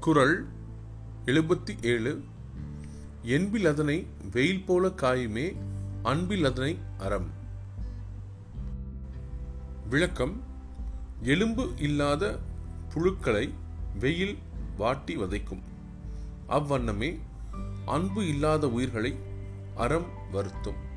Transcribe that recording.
குரல் எழுபத்தி ஏழு. என்பில் அதனை வெயில் போல காயுமே அன்பில் அதனை அறம். விளக்கம் எலும்பு இல்லாத புழுக்களை வெயில் வாட்டி வதைக்கும். அவ்வண்ணமே அன்பு இல்லாத உயிர்களை அறம் வருத்தும்.